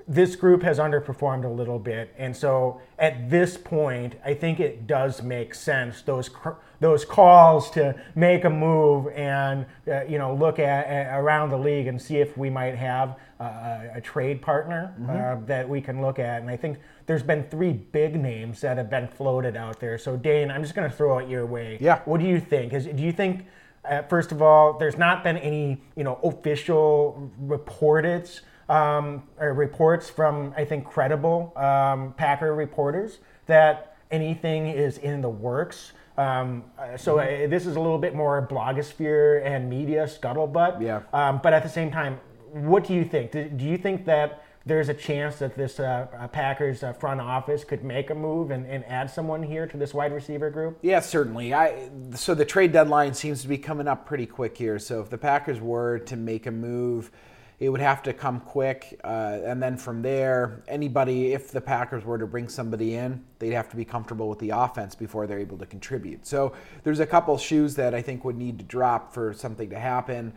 This group has underperformed a little bit, and so at this point, I think it does make sense those cr- those calls to make a move and uh, you know look at, at around the league and see if we might have a, a, trade partner uh, that we can look at. And I think there's been three big names that have been floated out there. So Dane, I'm just going to throw it your way. Yeah. What do you think? Is, do you think, uh, first of all, there's not been any, you know, official reported um, or reports from, I think, credible um, Packer reporters that anything is in the works. Um, uh, so uh, this is a little bit more blogosphere and media scuttlebutt. Yeah. Um, but at the same time, what do you think? Do, do you think that there's a chance that this uh, uh, Packers uh, front office could make a move and, and add someone here to this wide receiver group? Yeah, certainly. I so the trade deadline seems to be coming up pretty quick here. So if the Packers were to make a move, it would have to come quick, uh, and then from there, anybody, if the Packers were to bring somebody in, they'd have to be comfortable with the offense before they're able to contribute. So there's a couple shoes that I think would need to drop for something to happen.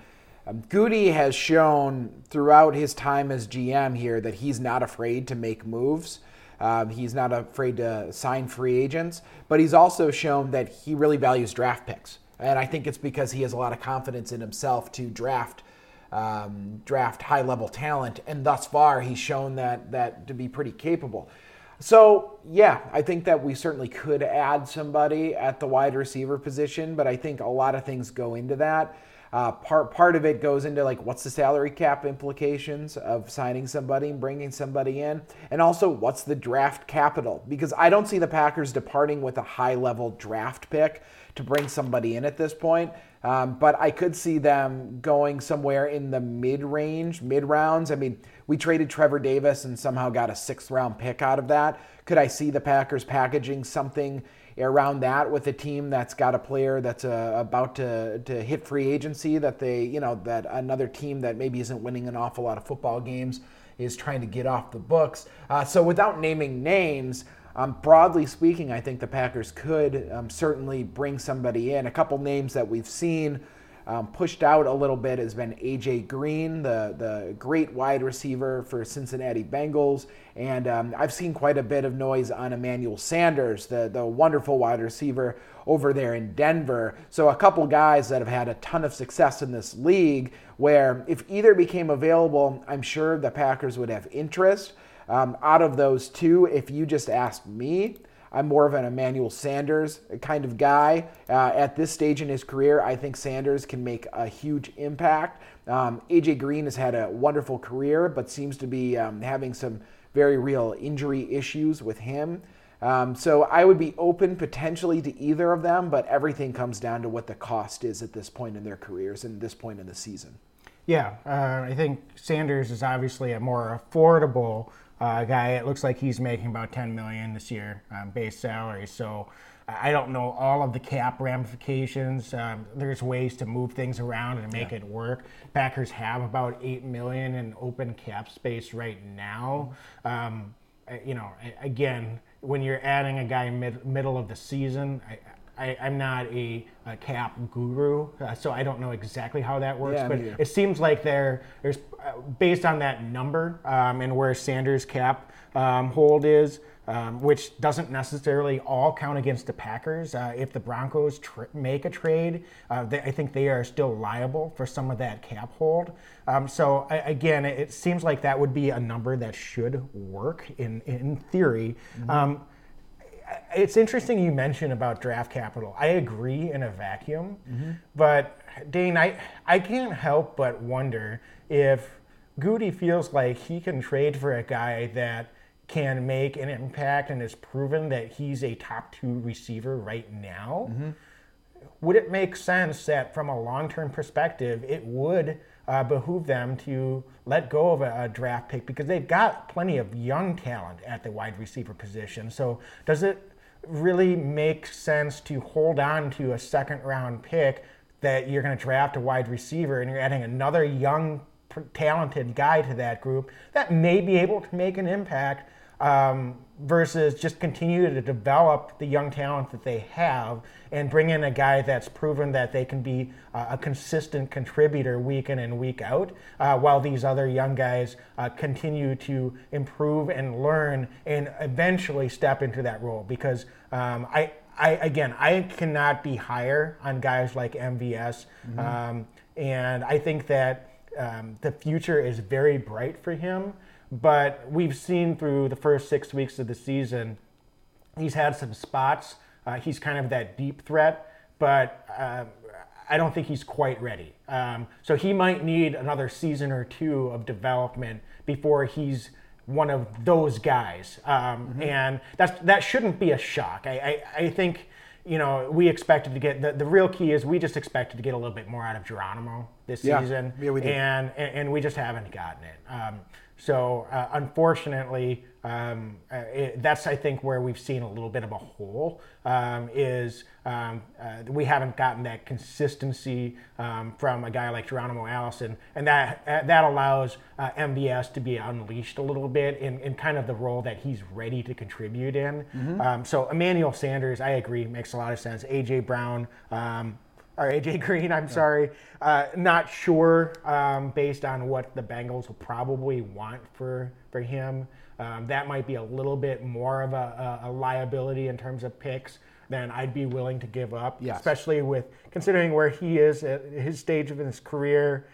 Um, Goody has shown throughout his time as GM here that he's not afraid to make moves. Um, he's not afraid to sign free agents, but he's also shown that he really values draft picks. And I think it's because he has a lot of confidence in himself to draft um, draft high level talent. And thus far, he's shown that that to be pretty capable. So yeah, I think that we certainly could add somebody at the wide receiver position, but I think a lot of things go into that. Uh, part part of it goes into like what's the salary cap implications of signing somebody and bringing somebody in, and also what's the draft capital because I don't see the Packers departing with a high level draft pick to bring somebody in at this point. Um, but I could see them going somewhere in the mid range, mid rounds. I mean, we traded Trevor Davis and somehow got a sixth round pick out of that. Could I see the Packers packaging something? Around that with a team that's got a player that's uh, about to, to hit free agency that they you know that another team that maybe isn't winning an awful lot of football games is trying to get off the books. Uh, so without naming names um, broadly speaking i think the packers could um, certainly bring somebody in. A couple names that we've seen um, pushed out a little bit has been AJ Green, the, the great wide receiver for Cincinnati Bengals. And um, I've seen quite a bit of noise on Emmanuel Sanders, the, the wonderful wide receiver over there in Denver. So, a couple guys that have had a ton of success in this league, where if either became available, I'm sure the Packers would have interest. Um, out of those two, if you just asked me, I'm more of an Emmanuel Sanders kind of guy. Uh, at this stage in his career, I think Sanders can make a huge impact. Um, AJ Green has had a wonderful career, but seems to be um, having some very real injury issues with him. Um, so I would be open potentially to either of them, but everything comes down to what the cost is at this point in their careers and this point in the season. Yeah, uh, I think Sanders is obviously a more affordable uh, guy. It looks like he's making about 10 million this year um, base salary. So I don't know all of the cap ramifications. Um, there's ways to move things around and make it work. Packers have about 8 million in open cap space right now. Um, you know, again, when you're adding a guy mid, middle of the season, I, I, I'm not a, a cap guru, uh, so I don't know exactly how that works. Yeah, but either. it seems like there, there's uh, based on that number um, and where Sanders' cap um, hold is, um, which doesn't necessarily all count against the Packers. Uh, if the Broncos tr- make a trade, uh, they, I think they are still liable for some of that cap hold. Um, so I, again, it, it seems like that would be a number that should work in in theory. Um, it's interesting you mentioned about draft capital. I agree in a vacuum, mm-hmm. but Dane, I, I can't help but wonder if Goody feels like he can trade for a guy that can make an impact and has proven that he's a top two receiver right now. Mm-hmm. Would it make sense that from a long term perspective, it would uh, behoove them to let go of a, a draft pick because they've got plenty of young talent at the wide receiver position? So, does it really make sense to hold on to a second round pick that you're going to draft a wide receiver and you're adding another young talented guy to that group that may be able to make an impact um, versus just continue to develop the young talent that they have and bring in a guy that's proven that they can be uh, a consistent contributor week in and week out, uh, while these other young guys uh, continue to improve and learn and eventually step into that role. Because um, I, I, again, I cannot be higher on guys like MVS, um, and I think that um, the future is very bright for him. But we've seen through the first six weeks of the season, he's had some spots. Uh, he's kind of that deep threat, but uh, I don't think he's quite ready. Um, so he might need another season or two of development before he's one of those guys. Um, And that's that shouldn't be a shock. I, I, I think you know we expected to get the, the real key is we just expected to get a little bit more out of Geronimo this Yeah. season, Yeah, we did. and and and we just haven't gotten it. Um, so uh, unfortunately, um, uh, it, that's I think where we've seen a little bit of a hole um, is um, uh, we haven't gotten that consistency um, from a guy like Geronimo Allison, and that uh, that allows uh, MVS to be unleashed a little bit in, in kind of the role that he's ready to contribute in. Um, so Emmanuel Sanders, I agree, makes a lot of sense. AJ Brown. Or AJ Green, I'm sorry. Uh, not sure um, based on what the Bengals will probably want for for him. Um, that might be a little bit more of a, a, a liability in terms of picks than I'd be willing to give up, Yes. especially with considering where he is at his stage of his career.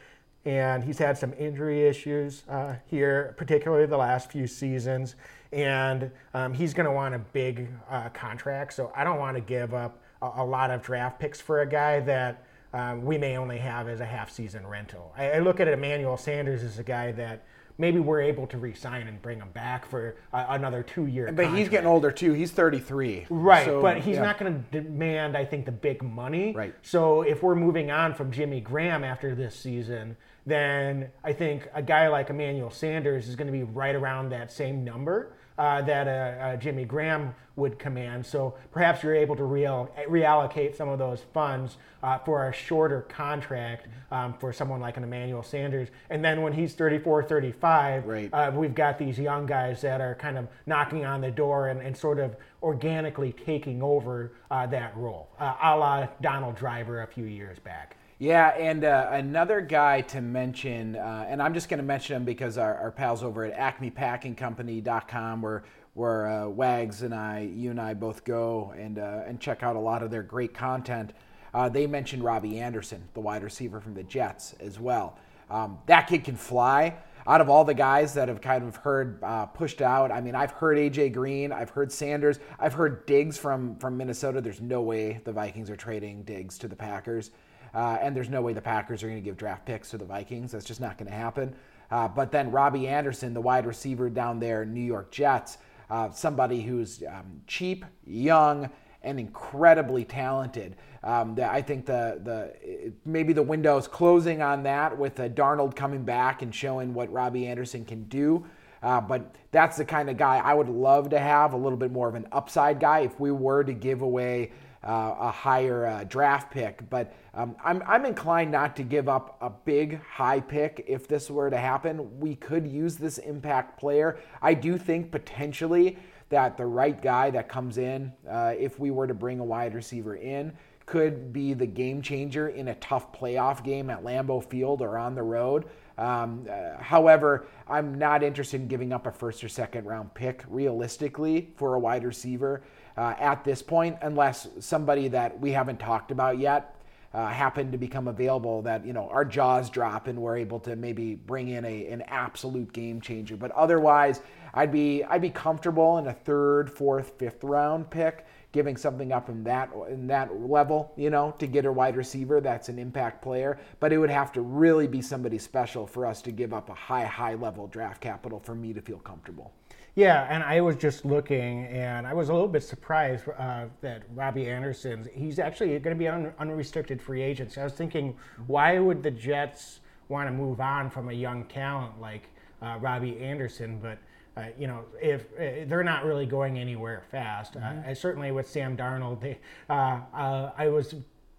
And he's had some injury issues uh, here, particularly the last few seasons. And um, he's going to want a big uh, contract. So I don't want to give up a, a lot of draft picks for a guy that um, we may only have as a half season rental. I, I look at Emmanuel Sanders as a guy that maybe we're able to re-sign and bring him back for uh, another two-year. But he's getting older too. He's 33. Right, So, but he's yeah. not going to demand, I think, the big money. Right. So if we're moving on from Jimmy Graham after this season, then I think a guy like Emmanuel Sanders is going to be right around that same number uh, that uh, uh, Jimmy Graham would command. So perhaps you're able to real, reallocate some of those funds uh, for a shorter contract um, for someone like an Emmanuel Sanders. And then when he's 34, 35, Right. uh, we've got these young guys that are kind of knocking on the door and, and sort of organically taking over uh, that role, uh, a la Donald Driver a few years back. Yeah, and uh, another guy to mention, uh, and I'm just going to mention him because our, our pals over at AcmePackingCompany.com, where where uh, Wags and I, you and I both go and uh, and check out a lot of their great content. Uh, they mentioned Robbie Anderson, the wide receiver from the Jets, as well. Um, that kid can fly. Out of all the guys that have kind of heard uh, pushed out, I mean, I've heard AJ Green, I've heard Sanders, I've heard Diggs from from Minnesota. There's no way the Vikings are trading Diggs to the Packers. Uh, and there's no way the Packers are going to give draft picks to the Vikings. That's just not going to happen. Uh, but then Robbie Anderson, the wide receiver down there, New York Jets, uh, somebody who's um, cheap, young, and incredibly talented. Um, the, I think the the maybe the window is closing on that with uh, Darnold coming back and showing what Robbie Anderson can do. Uh, but that's the kind of guy I would love to have a little bit more of an upside guy if we were to give away uh, a higher uh, draft pick. But um, I'm, I'm inclined not to give up a big high pick if this were to happen. We could use this impact player. I do think potentially that the right guy that comes in, uh, if we were to bring a wide receiver in, could be the game changer in a tough playoff game at Lambeau Field or on the road. Um, uh, however, I'm not interested in giving up a first or second round pick realistically for a wide receiver uh, at this point, unless somebody that we haven't talked about yet uh, happened to become available that you know our jaws drop and we're able to maybe bring in a, an absolute game changer. But otherwise, I'd be I'd be comfortable in a third, fourth, fifth round pick giving something up in that in that level, you know, to get a wide receiver that's an impact player. But it would have to really be somebody special for us to give up a high, high level draft capital for me to feel comfortable. Yeah, and I was just looking, and I was a little bit surprised uh, that Robbie Anderson, he's actually going to be an unrestricted free agent. So I was thinking, why would the Jets want to move on from a young talent like uh, Robbie Anderson? But uh, you know, if uh, they're not really going anywhere fast, uh, I certainly with Sam Darnold, they, uh, uh, I was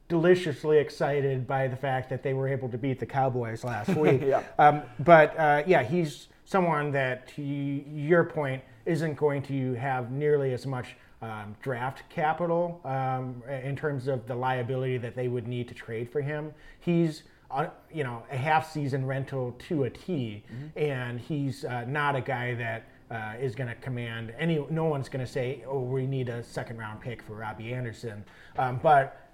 deliciously excited by the fact that they were able to beat the Cowboys last week. Yeah. Um, but uh, yeah, he's someone that, to your point, isn't going to have nearly as much um, draft capital um, in terms of the liability that they would need to trade for him. He's uh, you know a half season rental to a T, and he's uh, not a guy that uh, is going to command any. No one's going to say, "Oh, we need a second round pick for Robbie Anderson," um, but.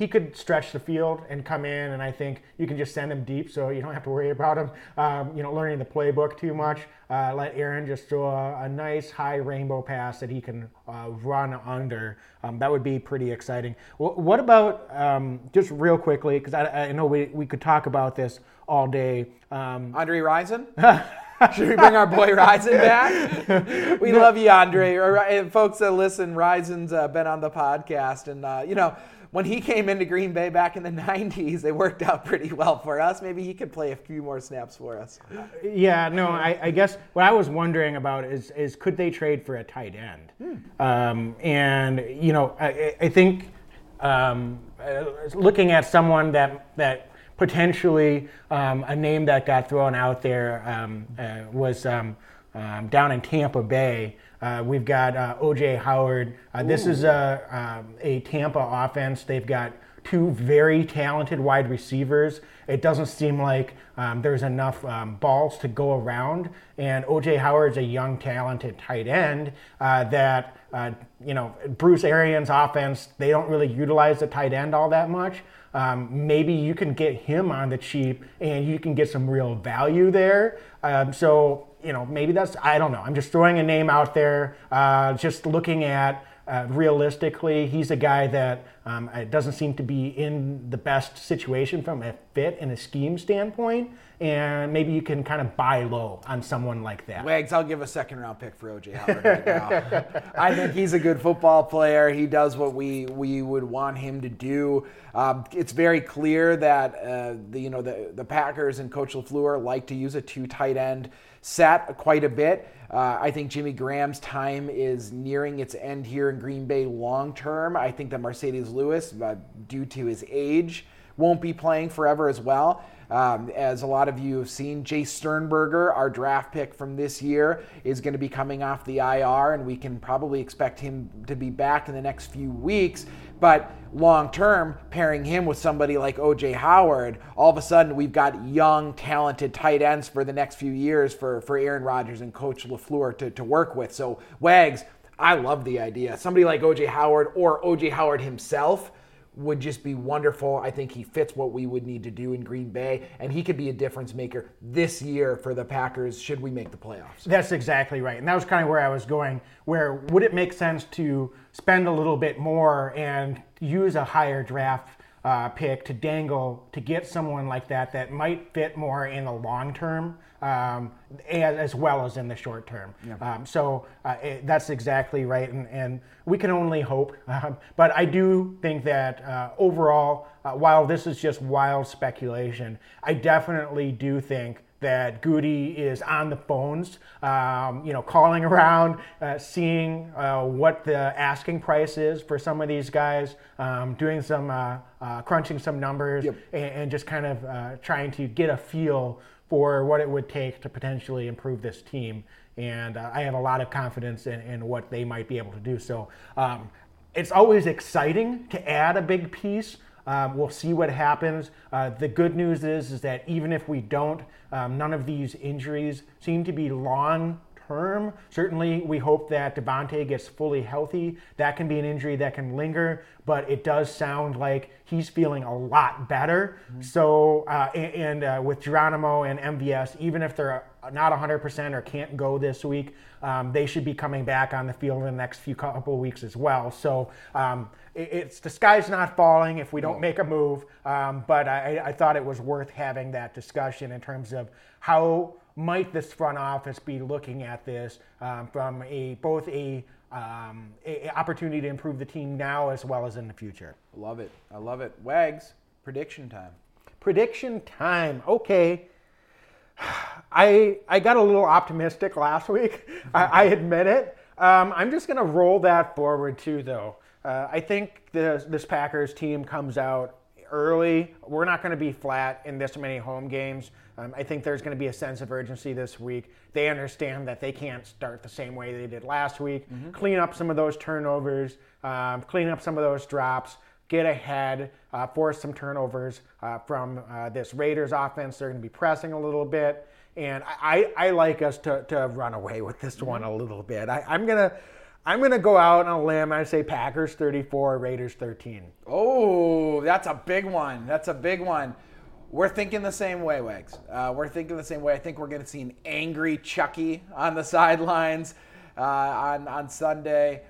He could stretch the field and come in, and I think you can just send him deep, so you don't have to worry about him, um, you know, learning the playbook too much. Uh, let Aaron just throw a, a, nice high rainbow pass that he can uh, run under. Um, that would be pretty exciting. W- what about um, just real quickly, because I, I, know we, we could talk about this all day. Um, Andre Rison? Should we bring our boy Rison back? We love you, Andre. Folks that listen, Rison's uh, been on the podcast, and uh, you know when he came into Green Bay back in the 90s, it worked out pretty well for us. Maybe he could play a few more snaps for us. Yeah, no, I, I guess what I was wondering about is, is could they trade for a tight end? Hmm. Um, and, you know, I, I think um, uh, looking at someone that, that potentially um, a name that got thrown out there um, uh, was um, down in Tampa Bay. Uh, we've got uh, OJ Howard. Uh, this is a, um, a Tampa offense. They've got two very talented wide receivers. It doesn't seem like um, there's enough um, balls to go around. And OJ Howard's a young, talented tight end uh, that, uh, you know, Bruce Arians' offense, they don't really utilize the tight end all that much. Um, maybe you can get him on the cheap and you can get some real value there. Um, so you know, maybe that's, I don't know. I'm just throwing a name out there, uh, just looking at uh, realistically, he's a guy that um, doesn't seem to be in the best situation from a fit and a scheme standpoint. And maybe you can kind of buy low on someone like that. Wags, I'll give a second round pick for OJ Howard right now. I think he's a good football player. He does what we we would want him to do. Um, it's very clear that uh, the you know the the Packers and Coach LaFleur like to use a two tight end set quite a bit. Uh, I think Jimmy Graham's time is nearing its end here in Green Bay long term. I think that Marcedes Lewis, uh, due to his age, won't be playing forever as well. Um, as a lot of you have seen, Jace Sternberger, our draft pick from this year, is going to be coming off the IR, and we can probably expect him to be back in the next few weeks. But long term, pairing him with somebody like OJ Howard, all of a sudden we've got young, talented tight ends for the next few years for, for Aaron Rodgers and Coach LaFleur to, to work with. So, Wags, I love the idea. Somebody like OJ Howard or OJ Howard himself would just be wonderful. I think he fits what we would need to do in Green Bay, and he could be a difference maker this year for the Packers should we make the playoffs. That's exactly right. And that was kind of where I was going. Where would it make sense to spend a little bit more and use a higher draft uh, pick to dangle to get someone like that that might fit more in the long term um, as, as, well as in the short term. Yeah. Um, so uh, it, that's exactly right, and, and, we can only hope. Um, but I do think that uh, overall, uh, while this is just wild speculation, I definitely do think that Goody is on the phones, um, you know, calling around, uh, seeing uh, what the asking price is for some of these guys, um, doing some uh, uh crunching some numbers, yep. and, and, just kind of uh, trying to get a feel for what it would take to potentially improve this team. And uh, I have a lot of confidence in, in, what they might be able to do. So um, it's always exciting to add a big piece. Um, we'll see what happens. Uh, the good news is, is that even if we don't, um, none of these injuries seem to be long term. Certainly, we hope that Davante gets fully healthy. That can be an injury that can linger, but it does sound like he's feeling a lot better. Mm-hmm. So, uh, and, and uh, with Geronimo and MVS, even if they're not 100% or can't go this week, um, they should be coming back on the field in the next few couple weeks as well. So, um, it's the sky's not falling if we don't make a move. Um, but I, I, thought it was worth having that discussion in terms of how might this front office be looking at this um, from a both a, um, a, opportunity to improve the team now as well as in the future. Love it. I love it. Wags, prediction time. Prediction time. Okay. I I got a little optimistic last week. I, I admit it. Um, I'm just going to roll that forward too, though. uh, I think this, this Packers team comes out early. We're not going to be flat in this many home games. Um, I think there's going to be a sense of urgency this week. They understand that they can't start the same way they did last week. Clean up some of those turnovers, um, clean up some of those drops, get ahead, uh, force some turnovers uh, from uh, this Raiders offense. They're going to be pressing a little bit. And I, I, I like us to, to run away with this one a little bit. I, I'm going to. I'm gonna go out on a limb. I say Packers 34, Raiders 13. Oh, that's a big one. That's a big one. We're thinking the same way, Wags. Uh, we're thinking the same way. I think we're going to see an angry Chucky on the sidelines uh, on on Sunday.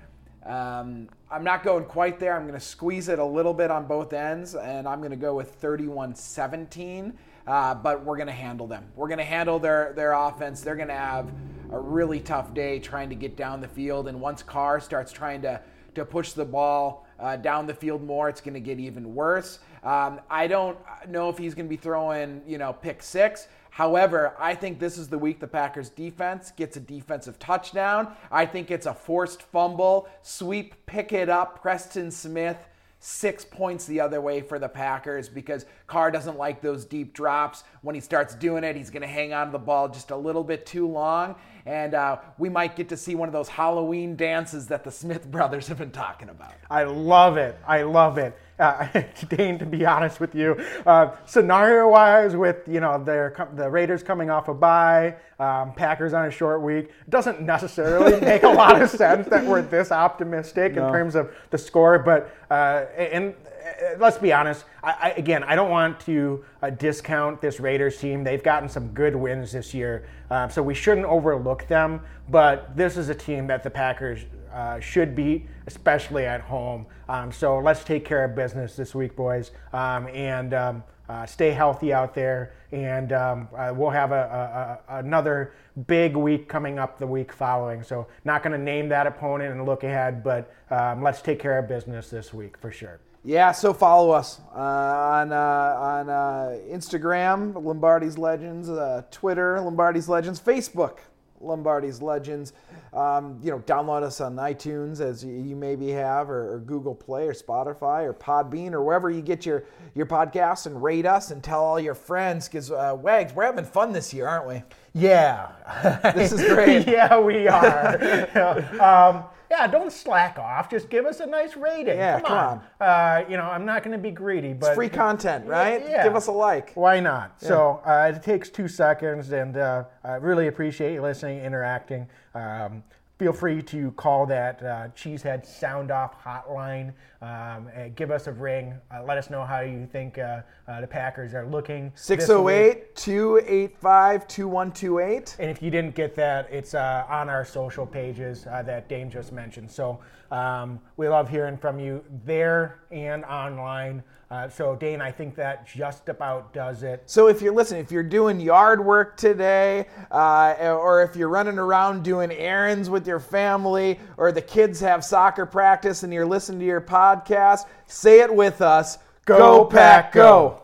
Um, I'm not going quite there. I'm going to squeeze it a little bit on both ends, and I'm going to go with 31-17. Uh, but we're going to handle them. We're going to handle their their offense. They're going to have a really tough day trying to get down the field. And once Carr starts trying to to push the ball uh, down the field more, it's going to get even worse. Um, I don't know if he's going to be throwing you know pick six. However, I think this is the week the Packers defense gets a defensive touchdown. I think it's a forced fumble, sweep, pick it up, Preston Smith six points the other way for the Packers because Carr doesn't like those deep drops. When he starts doing it, he's going to hang on to the ball just a little bit too long. And uh, we might get to see one of those Halloween dances that the Smith brothers have been talking about. I love it. I love it. Uh, Dane, to be honest with you, uh, scenario-wise, with you know their, the Raiders coming off a bye, um, Packers on a short week, doesn't necessarily make a lot of sense that we're this optimistic in terms of the score. But uh, and uh, let's be honest. I, I, again, I don't want to uh, discount this Raiders team. They've gotten some good wins this year, uh, so we shouldn't overlook them. But this is a team that the Packers uh, should beat, especially at home. Um, so let's take care of business this week, boys, um, and um, uh, stay healthy out there. And um, uh, we'll have a, a, a, another big week coming up the week following. So not going to name that opponent and look ahead, but um, let's take care of business this week for sure. Yeah, so follow us uh, on uh, on uh, Instagram, Lombardi's Legends, uh, Twitter, Lombardi's Legends, Facebook, Lombardi's Legends. Um, you know, download us on iTunes as you, maybe have, or, or, Google Play, or Spotify, or Podbean, or wherever you get your your podcasts, and rate us and tell all your friends. Because uh, Wags, we're having fun this year, aren't we? Yeah, this is great. yeah, we are. um, yeah, don't slack off. Just give us a nice rating. Yeah, come, come on. Uh, you know, I'm not going to be greedy, but it's free content, right? Yeah. Give us a like. Why not? Yeah. So uh, it takes two seconds, and uh, I really appreciate you listening, interacting. Um, feel free to call that uh, Cheesehead Sound Off hotline. Um, give us a ring. Uh, let us know how you think uh, uh the Packers are looking. 608 285 2128. And if you didn't get that, it's uh, on our social pages uh, that Dane just mentioned. So um, we love hearing from you there and online. Uh, so, Dane, I think that just about does it. So, if you're listening, if you're doing yard work today, uh, or if you're running around doing errands with your family, or the kids have soccer practice and you're listening to your podcast, say it with us Go, go Pack, go. go.